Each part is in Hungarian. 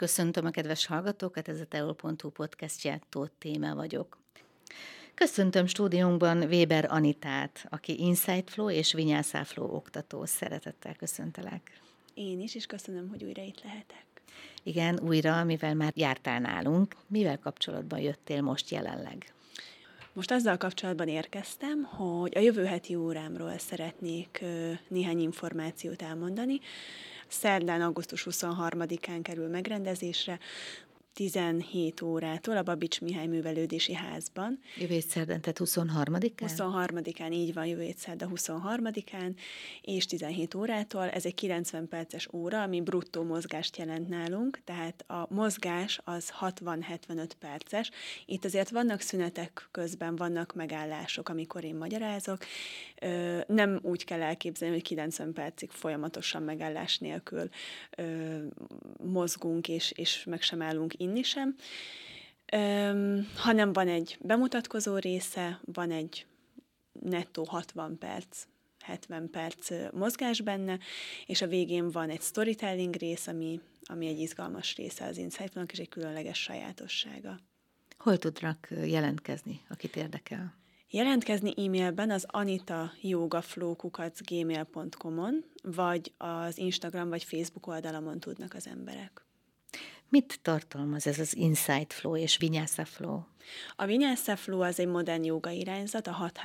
Köszöntöm a kedves hallgatókat, ez a teol.hu podcastja, Tóth Téma vagyok. Köszöntöm stúdiónkban Weber Anitát, aki Insight Flow és Vinyászá Flow oktató. Szeretettel köszöntelek. Én is, és köszönöm, hogy újra itt lehetek. Igen, újra, mivel már jártál nálunk. Mivel kapcsolatban jöttél most jelenleg? Most azzal kapcsolatban érkeztem, hogy a jövő heti órámról szeretnék néhány információt elmondani. Szerdán, augusztus 23-án kerül megrendezésre, 17 órától a Babics Mihály Művelődési Házban. Jövő szerdán, tehát 23-án? 23-án, így van, jövő szerda 23-án, és 17 órától. Ez egy 90 perces óra, ami bruttó mozgást jelent nálunk, tehát a mozgás az 60-75 perces. Itt azért vannak szünetek közben, vannak megállások, amikor én magyarázok. Nem úgy kell elképzelni, hogy 90 percig folyamatosan megállás nélkül mozgunk, és, és meg sem állunk inni sem, Öm, hanem van egy bemutatkozó része, van egy nettó 60 perc, 70 perc mozgás benne, és a végén van egy storytelling rész, ami, ami egy izgalmas része az insight és egy különleges sajátossága. Hol tudnak jelentkezni, akit érdekel? Jelentkezni e-mailben az anitayogaflow.gmail.com-on, vagy az Instagram vagy Facebook oldalamon tudnak az emberek. Mit tartalmaz ez az Insight Flow és Vinyasa Flow? A Vinyasa Flow az egy modern joga irányzat, a 6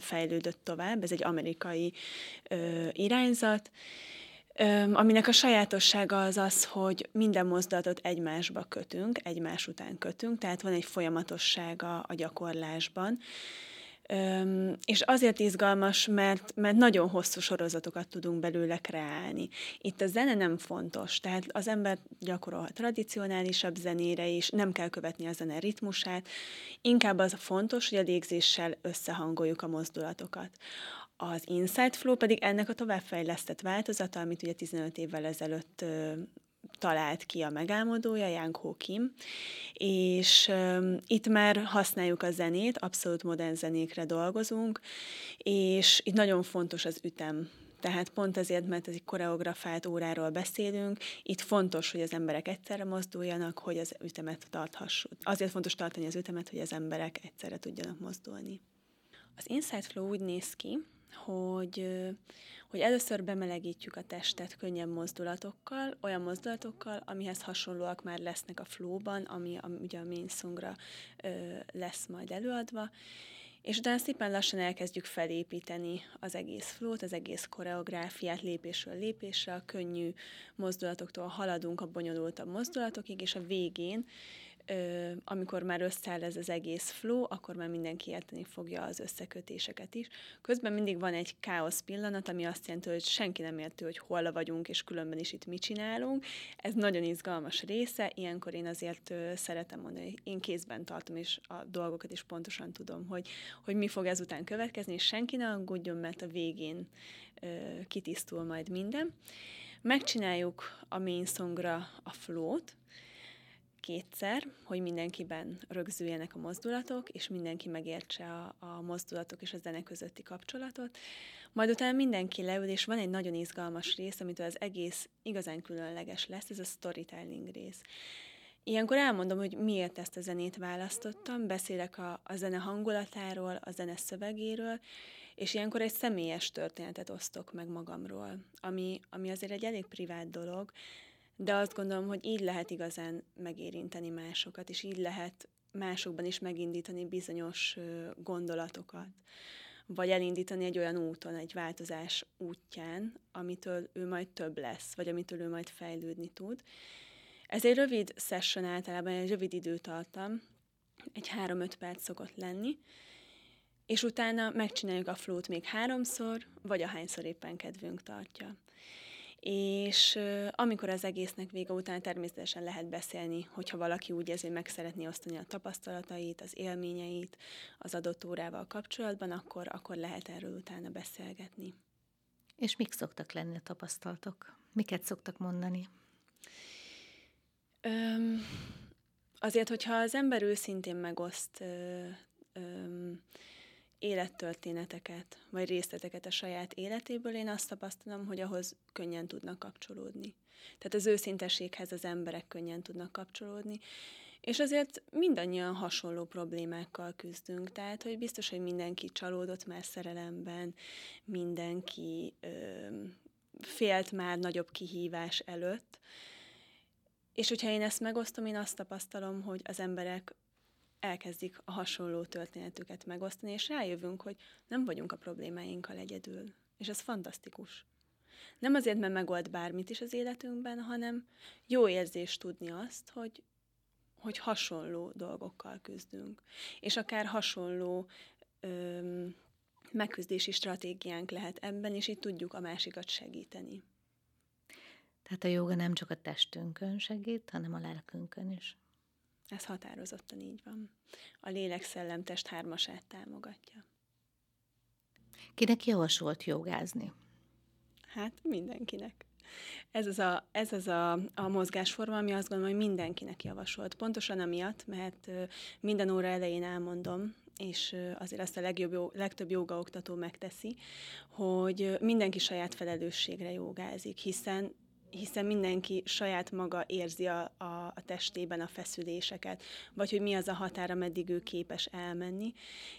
fejlődött tovább, ez egy amerikai ö, irányzat, ö, aminek a sajátossága az az, hogy minden mozdulatot egymásba kötünk, egymás után kötünk, tehát van egy folyamatossága a gyakorlásban, Öm, és azért izgalmas, mert, mert nagyon hosszú sorozatokat tudunk belőle kreálni. Itt a zene nem fontos, tehát az ember gyakorol tradicionálisabb zenére is, nem kell követni a zene ritmusát, inkább az fontos, hogy a légzéssel összehangoljuk a mozdulatokat. Az Insight Flow pedig ennek a továbbfejlesztett változata, amit ugye 15 évvel ezelőtt talált ki a megálmodója, Ho Kim, és um, itt már használjuk a zenét, abszolút modern zenékre dolgozunk, és itt nagyon fontos az ütem, tehát pont ezért, mert ez egy koreografált óráról beszélünk, itt fontos, hogy az emberek egyszerre mozduljanak, hogy az ütemet tarthassuk. Azért fontos tartani az ütemet, hogy az emberek egyszerre tudjanak mozdulni. Az Insight Flow úgy néz ki, hogy hogy először bemelegítjük a testet könnyebb mozdulatokkal, olyan mozdulatokkal, amihez hasonlóak már lesznek a flóban, ami, ami ugye a ö, lesz majd előadva, és utána szépen lassan elkezdjük felépíteni az egész flót, az egész koreográfiát lépésről lépésre, a könnyű mozdulatoktól haladunk a bonyolultabb mozdulatokig, és a végén ö, amikor már összeáll ez az egész flow, akkor már mindenki érteni fogja az összekötéseket is. Közben mindig van egy káosz pillanat, ami azt jelenti, hogy senki nem érti, hogy hol vagyunk, és különben is itt mit csinálunk. Ez nagyon izgalmas része, ilyenkor én azért ö, szeretem mondani, hogy én kézben tartom, és a dolgokat is pontosan tudom, hogy, hogy mi fog ezután következni, és senki ne aggódjon, mert a végén ö, kitisztul majd minden. Megcsináljuk a main songra a flow-t, kétszer, hogy mindenkiben rögzüljenek a mozdulatok, és mindenki megértse a, a mozdulatok és a zene közötti kapcsolatot. Majd utána mindenki leül, és van egy nagyon izgalmas rész, amitől az egész igazán különleges lesz, ez a storytelling rész. Ilyenkor elmondom, hogy miért ezt a zenét választottam, beszélek a, a zene hangulatáról, a zene szövegéről, és ilyenkor egy személyes történetet osztok meg magamról, ami, ami azért egy elég privát dolog, de azt gondolom, hogy így lehet igazán megérinteni másokat, és így lehet másokban is megindítani bizonyos gondolatokat, vagy elindítani egy olyan úton, egy változás útján, amitől ő majd több lesz, vagy amitől ő majd fejlődni tud. Ez egy rövid session általában, egy rövid időtartam, egy három-öt perc szokott lenni, és utána megcsináljuk a flót még háromszor, vagy ahányszor éppen kedvünk tartja és amikor az egésznek vége után természetesen lehet beszélni, hogyha valaki úgy érzi, meg szeretné osztani a tapasztalatait, az élményeit az adott órával kapcsolatban, akkor, akkor lehet erről utána beszélgetni. És mik szoktak lenni a tapasztalatok? Miket szoktak mondani? Öm, azért, hogyha az ember őszintén megoszt öm, élettörténeteket, vagy részleteket a saját életéből, én azt tapasztalom, hogy ahhoz könnyen tudnak kapcsolódni. Tehát az őszintességhez az emberek könnyen tudnak kapcsolódni, és azért mindannyian hasonló problémákkal küzdünk, tehát hogy biztos, hogy mindenki csalódott már szerelemben, mindenki ö, félt már nagyobb kihívás előtt, és hogyha én ezt megosztom, én azt tapasztalom, hogy az emberek elkezdik a hasonló történetüket megosztani, és rájövünk, hogy nem vagyunk a problémáinkkal egyedül. És ez fantasztikus. Nem azért, mert megold bármit is az életünkben, hanem jó érzés tudni azt, hogy, hogy hasonló dolgokkal küzdünk. És akár hasonló öm, megküzdési stratégiánk lehet ebben, és így tudjuk a másikat segíteni. Tehát a joga nem csak a testünkön segít, hanem a lelkünkön is. Ez határozottan így van. A lélek-szellem-test hármasát támogatja. Kinek javasolt jogázni? Hát mindenkinek. Ez az a, ez az a, a mozgásforma, ami azt gondolom, hogy mindenkinek javasolt. Pontosan amiatt, mert minden óra elején elmondom, és azért azt a legjobb, legtöbb jogaoktató megteszi, hogy mindenki saját felelősségre jogázik, hiszen hiszen mindenki saját maga érzi a, a, a testében a feszüléseket, vagy hogy mi az a határ, ameddig ő képes elmenni,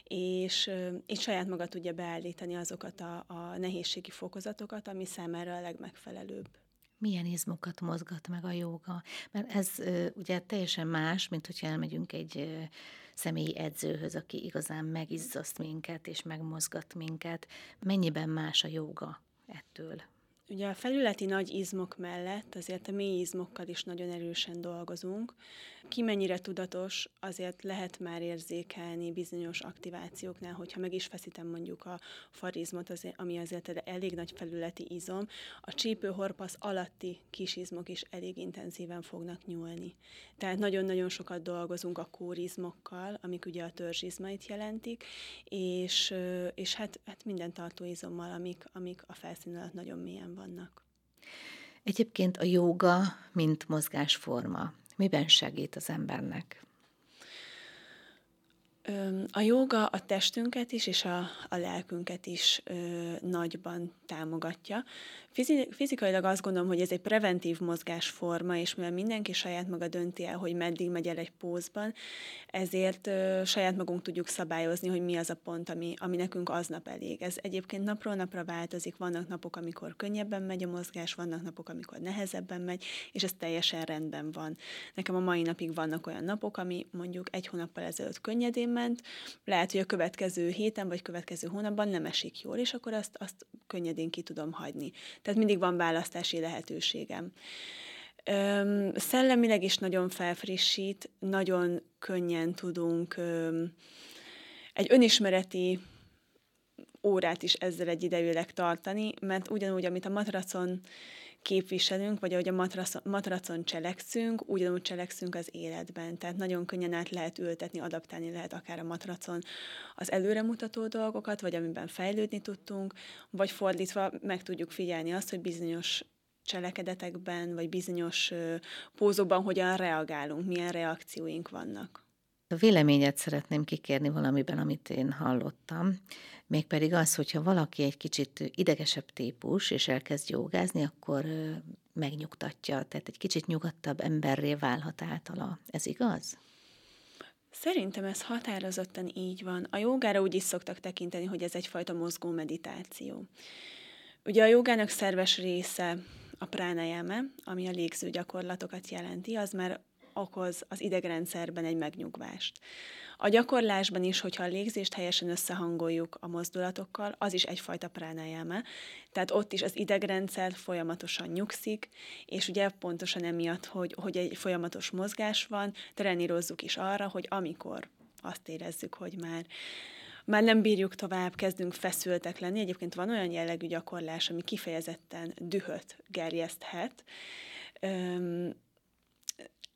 és, és saját maga tudja beállítani azokat a, a nehézségi fokozatokat, ami számára a legmegfelelőbb milyen izmokat mozgat meg a joga. Mert ez ugye teljesen más, mint hogyha elmegyünk egy személyi edzőhöz, aki igazán megizzaszt minket és megmozgat minket. Mennyiben más a joga ettől? Ugye a felületi nagy izmok mellett azért a mély izmokkal is nagyon erősen dolgozunk. Ki mennyire tudatos, azért lehet már érzékelni bizonyos aktivációknál, hogyha meg is feszítem mondjuk a farizmot, azért, ami azért elég nagy felületi izom, a csípőhorpasz alatti kis izmok is elég intenzíven fognak nyúlni. Tehát nagyon-nagyon sokat dolgozunk a kórizmokkal, amik ugye a törzsizmait jelentik, és, és hát, hát minden tartóizommal, amik, amik a felszín alatt nagyon mélyen vannak. Egyébként a jóga, mint mozgásforma, miben segít az embernek? A jóga a testünket is, és a, a lelkünket is ö, nagyban támogatja. Fizi, fizikailag azt gondolom, hogy ez egy preventív mozgásforma, és mivel mindenki saját maga dönti el, hogy meddig megy el egy pózban, ezért ö, saját magunk tudjuk szabályozni, hogy mi az a pont, ami, ami nekünk aznap elég. Ez egyébként napról napra változik, vannak napok, amikor könnyebben megy a mozgás, vannak napok, amikor nehezebben megy, és ez teljesen rendben van. Nekem a mai napig vannak olyan napok, ami mondjuk egy hónappal ezelőtt könnyedén ment, lehet, hogy a következő héten vagy következő hónapban nem esik jól, és akkor azt, azt könnyedén ki tudom hagyni. Tehát mindig van választási lehetőségem. Öm, szellemileg is nagyon felfrissít, nagyon könnyen tudunk öm, egy önismereti órát is ezzel egy idejűleg tartani, mert ugyanúgy, amit a matracon képviselünk, vagy ahogy a matracon, cselekszünk, ugyanúgy cselekszünk az életben. Tehát nagyon könnyen át lehet ültetni, adaptálni lehet akár a matracon az előremutató dolgokat, vagy amiben fejlődni tudtunk, vagy fordítva meg tudjuk figyelni azt, hogy bizonyos cselekedetekben, vagy bizonyos pózokban hogyan reagálunk, milyen reakcióink vannak. A véleményet szeretném kikérni valamiben, amit én hallottam, mégpedig az, hogyha valaki egy kicsit idegesebb típus, és elkezd jogázni, akkor megnyugtatja, tehát egy kicsit nyugodtabb emberré válhat általa. Ez igaz? Szerintem ez határozottan így van. A jogára úgy is szoktak tekinteni, hogy ez egyfajta mozgó meditáció. Ugye a jogának szerves része a pránájáme, ami a légző gyakorlatokat jelenti, az már okoz az idegrendszerben egy megnyugvást. A gyakorlásban is, hogyha a légzést helyesen összehangoljuk a mozdulatokkal, az is egyfajta pránájáma. Tehát ott is az idegrendszer folyamatosan nyugszik, és ugye pontosan emiatt, hogy, hogy egy folyamatos mozgás van, trenírozzuk is arra, hogy amikor azt érezzük, hogy már már nem bírjuk tovább, kezdünk feszültek lenni. Egyébként van olyan jellegű gyakorlás, ami kifejezetten dühöt gerjeszthet, E,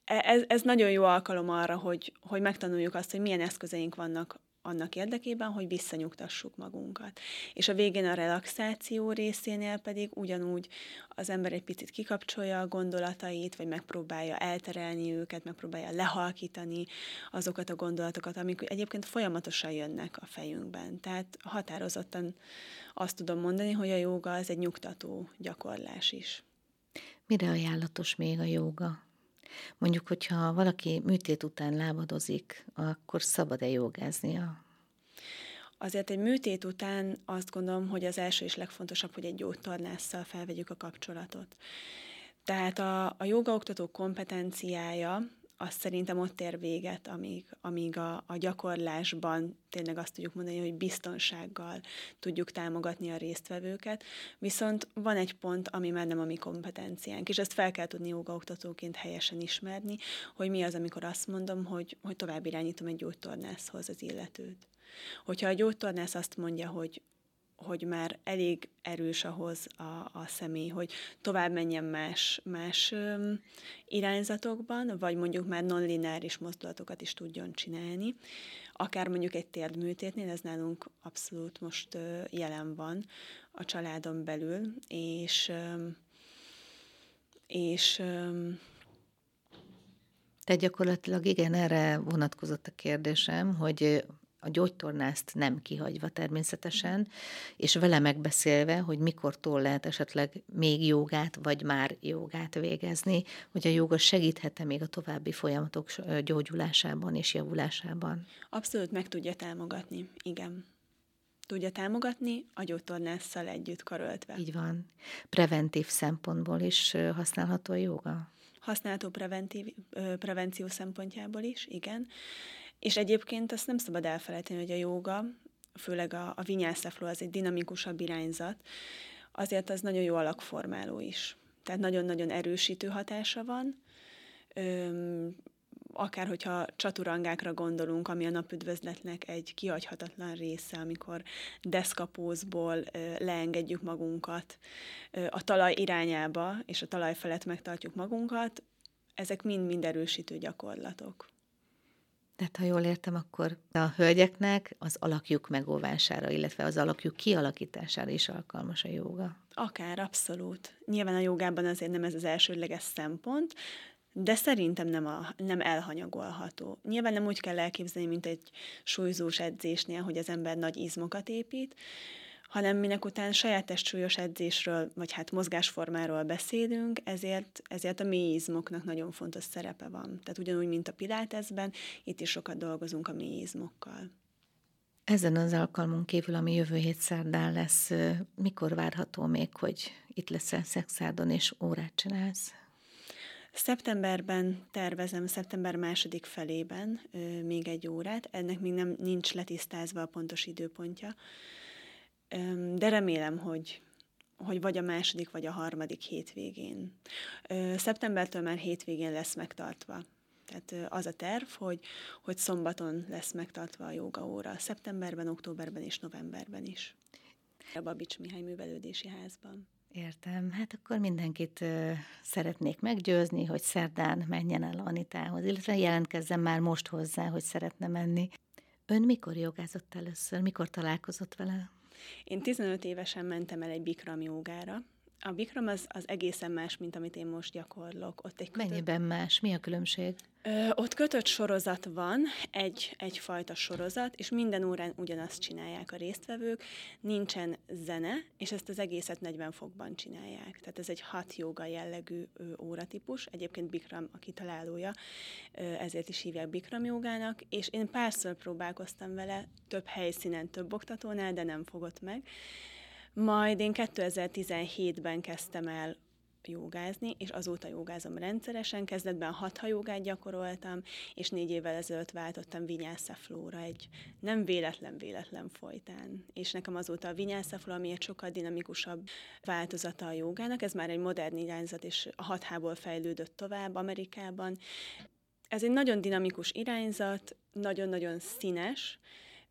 ez, ez nagyon jó alkalom arra, hogy, hogy megtanuljuk azt, hogy milyen eszközeink vannak annak érdekében, hogy visszanyugtassuk magunkat. És a végén a relaxáció részénél pedig ugyanúgy az ember egy picit kikapcsolja a gondolatait, vagy megpróbálja elterelni őket, megpróbálja lehalkítani azokat a gondolatokat, amik egyébként folyamatosan jönnek a fejünkben. Tehát határozottan azt tudom mondani, hogy a jóga az egy nyugtató gyakorlás is. Mire ajánlatos még a jóga? Mondjuk, hogyha valaki műtét után lábadozik, akkor szabad-e jogáznia? Azért egy műtét után azt gondolom, hogy az első és legfontosabb, hogy egy gyógytornásszal felvegyük a kapcsolatot. Tehát a, a jogaoktató kompetenciája azt szerintem ott ér véget, amíg, amíg a, a gyakorlásban tényleg azt tudjuk mondani, hogy biztonsággal tudjuk támogatni a résztvevőket, viszont van egy pont, ami már nem a mi kompetenciánk, és ezt fel kell tudni jogaoktatóként helyesen ismerni, hogy mi az, amikor azt mondom, hogy, hogy tovább irányítom egy gyógytornászhoz az illetőt. Hogyha a gyógytornász azt mondja, hogy hogy már elég erős ahhoz a, a személy, hogy tovább menjen más, más öm, irányzatokban, vagy mondjuk már non-lineáris mozdulatokat is tudjon csinálni. Akár mondjuk egy térdműtétnél, ez nálunk abszolút most ö, jelen van a családon belül, és, öm, és öm, tehát gyakorlatilag igen, erre vonatkozott a kérdésem, hogy a gyógytornászt nem kihagyva természetesen, és vele megbeszélve, hogy mikortól lehet esetleg még jogát, vagy már jogát végezni, hogy a joga segíthet-e még a további folyamatok gyógyulásában és javulásában. Abszolút meg tudja támogatni, igen. Tudja támogatni a gyógytornásszal együtt karöltve. Így van. Preventív szempontból is használható a joga? Használható preventív, prevenció szempontjából is, igen. És egyébként azt nem szabad elfelejteni, hogy a jóga, főleg a, a vinyászafló, az egy dinamikusabb irányzat, azért az nagyon jó alakformáló is. Tehát nagyon-nagyon erősítő hatása van. Öm, akár hogyha csaturanggákra gondolunk, ami a napüdvözletnek egy kihagyhatatlan része, amikor deszkapózból leengedjük magunkat a talaj irányába, és a talaj felett megtartjuk magunkat, ezek mind-mind erősítő gyakorlatok. Tehát ha jól értem, akkor a hölgyeknek az alakjuk megóvására, illetve az alakjuk kialakítására is alkalmas a joga. Akár, abszolút. Nyilván a jogában azért nem ez az elsődleges szempont, de szerintem nem, a, nem elhanyagolható. Nyilván nem úgy kell elképzelni, mint egy súlyzós edzésnél, hogy az ember nagy izmokat épít, hanem minek után saját testsúlyos edzésről, vagy hát mozgásformáról beszélünk, ezért, ezért a mélyizmoknak nagyon fontos szerepe van. Tehát ugyanúgy, mint a pilátezben, itt is sokat dolgozunk a mélyizmokkal. Ezen az alkalmon kívül, ami jövő hét szerdán lesz, mikor várható még, hogy itt leszel Szexárdon és órát csinálsz? Szeptemberben tervezem, szeptember második felében még egy órát, ennek még nem nincs letisztázva a pontos időpontja, de remélem, hogy, hogy vagy a második, vagy a harmadik hétvégén. Szeptembertől már hétvégén lesz megtartva. Tehát az a terv, hogy, hogy szombaton lesz megtartva a joga óra. Szeptemberben, októberben és novemberben is. A Babics Mihály Művelődési Házban. Értem. Hát akkor mindenkit uh, szeretnék meggyőzni, hogy szerdán menjen el Anitához, illetve jelentkezzen már most hozzá, hogy szeretne menni. Ön mikor jogázott először? Mikor találkozott vele? Én 15 évesen mentem el egy Bikram jogára, a Bikram az, az egészen más, mint amit én most gyakorlok. Ott egy kötött... Mennyiben más? Mi a különbség? Ö, ott kötött sorozat van, egy, egyfajta sorozat, és minden órán ugyanazt csinálják a résztvevők. Nincsen zene, és ezt az egészet 40 fokban csinálják. Tehát ez egy hat joga jellegű ö, óratípus. Egyébként Bikram a kitalálója, ö, ezért is hívják Bikram jogának, és én párszor próbálkoztam vele, több helyszínen, több oktatónál, de nem fogott meg. Majd én 2017-ben kezdtem el jogázni, és azóta jogázom rendszeresen. Kezdetben hatha jogát gyakoroltam, és négy évvel ezelőtt váltottam Vinyasa Flóra egy nem véletlen-véletlen folytán. És nekem azóta a Vinyasa Fló, ami egy sokkal dinamikusabb változata a jogának, ez már egy modern irányzat, és a hathából fejlődött tovább Amerikában. Ez egy nagyon dinamikus irányzat, nagyon-nagyon színes,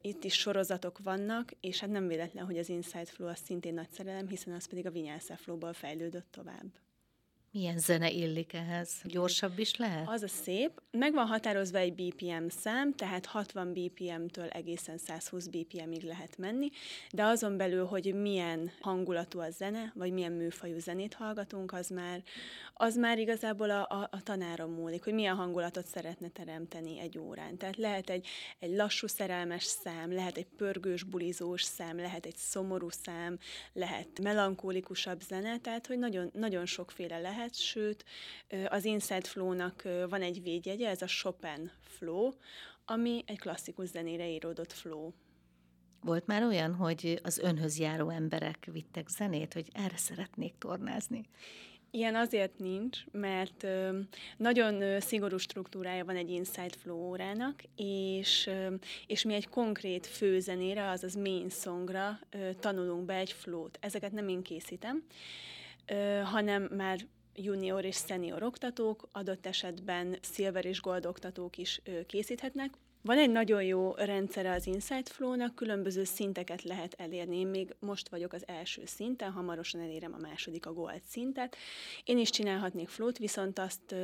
itt is sorozatok vannak, és hát nem véletlen, hogy az Inside Flow az szintén nagy szerelem, hiszen az pedig a Vinyasa Flow-ból fejlődött tovább. Milyen zene illik ehhez? Gyorsabb is lehet? Az a szép, meg van határozva egy BPM szám, tehát 60 BPM-től egészen 120 BPM-ig lehet menni, de azon belül, hogy milyen hangulatú a zene, vagy milyen műfajú zenét hallgatunk, az már, az már igazából a, a, a tanáron múlik, hogy milyen hangulatot szeretne teremteni egy órán. Tehát lehet egy, egy lassú szerelmes szám, lehet egy pörgős, bulizós szám, lehet egy szomorú szám, lehet melankólikusabb zene, tehát hogy nagyon, nagyon sokféle lehet, sőt, az Inside Flow-nak van egy védjegye, ez a Chopin Flow, ami egy klasszikus zenére íródott flow. Volt már olyan, hogy az önhöz járó emberek vittek zenét, hogy erre szeretnék tornázni? Ilyen azért nincs, mert nagyon szigorú struktúrája van egy Inside Flow órának, és, és mi egy konkrét főzenére, azaz main songra tanulunk be egy flow-t. Ezeket nem én készítem, hanem már junior és senior oktatók, adott esetben silver és gold oktatók is készíthetnek. Van egy nagyon jó rendszere az Insight Flow-nak, különböző szinteket lehet elérni. Én még most vagyok az első szinten, hamarosan elérem a második, a gold szintet. Én is csinálhatnék flow viszont azt,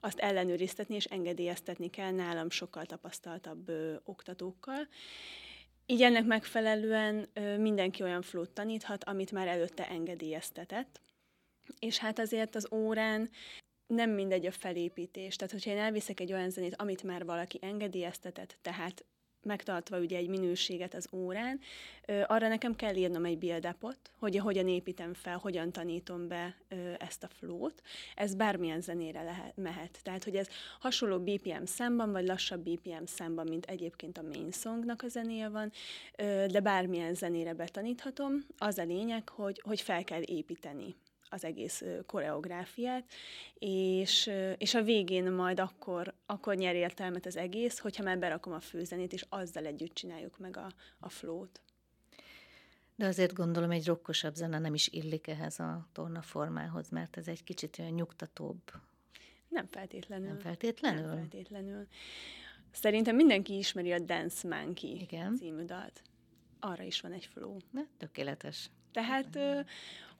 azt ellenőriztetni és engedélyeztetni kell nálam sokkal tapasztaltabb ö, oktatókkal. Így ennek megfelelően ö, mindenki olyan flót taníthat, amit már előtte engedélyeztetett és hát azért az órán nem mindegy a felépítés. Tehát, hogyha én elviszek egy olyan zenét, amit már valaki engedélyeztetett, tehát megtartva ugye egy minőséget az órán, arra nekem kell írnom egy build hogy hogyan építem fel, hogyan tanítom be ezt a flót. Ez bármilyen zenére lehet, mehet. Tehát, hogy ez hasonló BPM számban, vagy lassabb BPM számban, mint egyébként a main songnak a zenéje van, de bármilyen zenére betaníthatom. Az a lényeg, hogy, hogy fel kell építeni az egész koreográfiát, és, és a végén majd akkor, akkor nyer értelmet az egész, hogyha már berakom a főzenét, és azzal együtt csináljuk meg a, a flót. De azért gondolom egy rokkosabb zene nem is illik ehhez a tornaformához, mert ez egy kicsit olyan nyugtatóbb. Nem feltétlenül. Nem feltétlenül? Nem feltétlenül. Szerintem mindenki ismeri a Dance Monkey Igen. című dalt. Arra is van egy flow. Na, tökéletes. Tehát,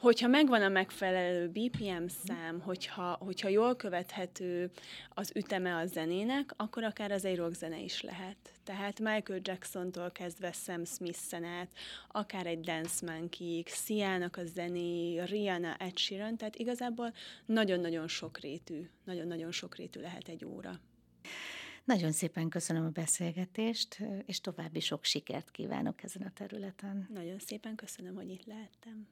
hogyha megvan a megfelelő BPM szám, hogyha, hogyha jól követhető az üteme a zenének, akkor akár az egy rockzene is lehet. Tehát Michael Jackson-tól kezdve Sam Smith-en át, akár egy Dance Monkey, Sia-nak a zené, Rihanna, Ed Sheeran, tehát igazából nagyon-nagyon sokrétű, nagyon-nagyon sokrétű lehet egy óra. Nagyon szépen köszönöm a beszélgetést, és további sok sikert kívánok ezen a területen. Nagyon szépen köszönöm, hogy itt lehettem.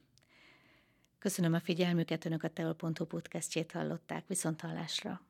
Köszönöm a figyelmüket, Önök a Teol.hu podcastjét hallották, viszont hallásra.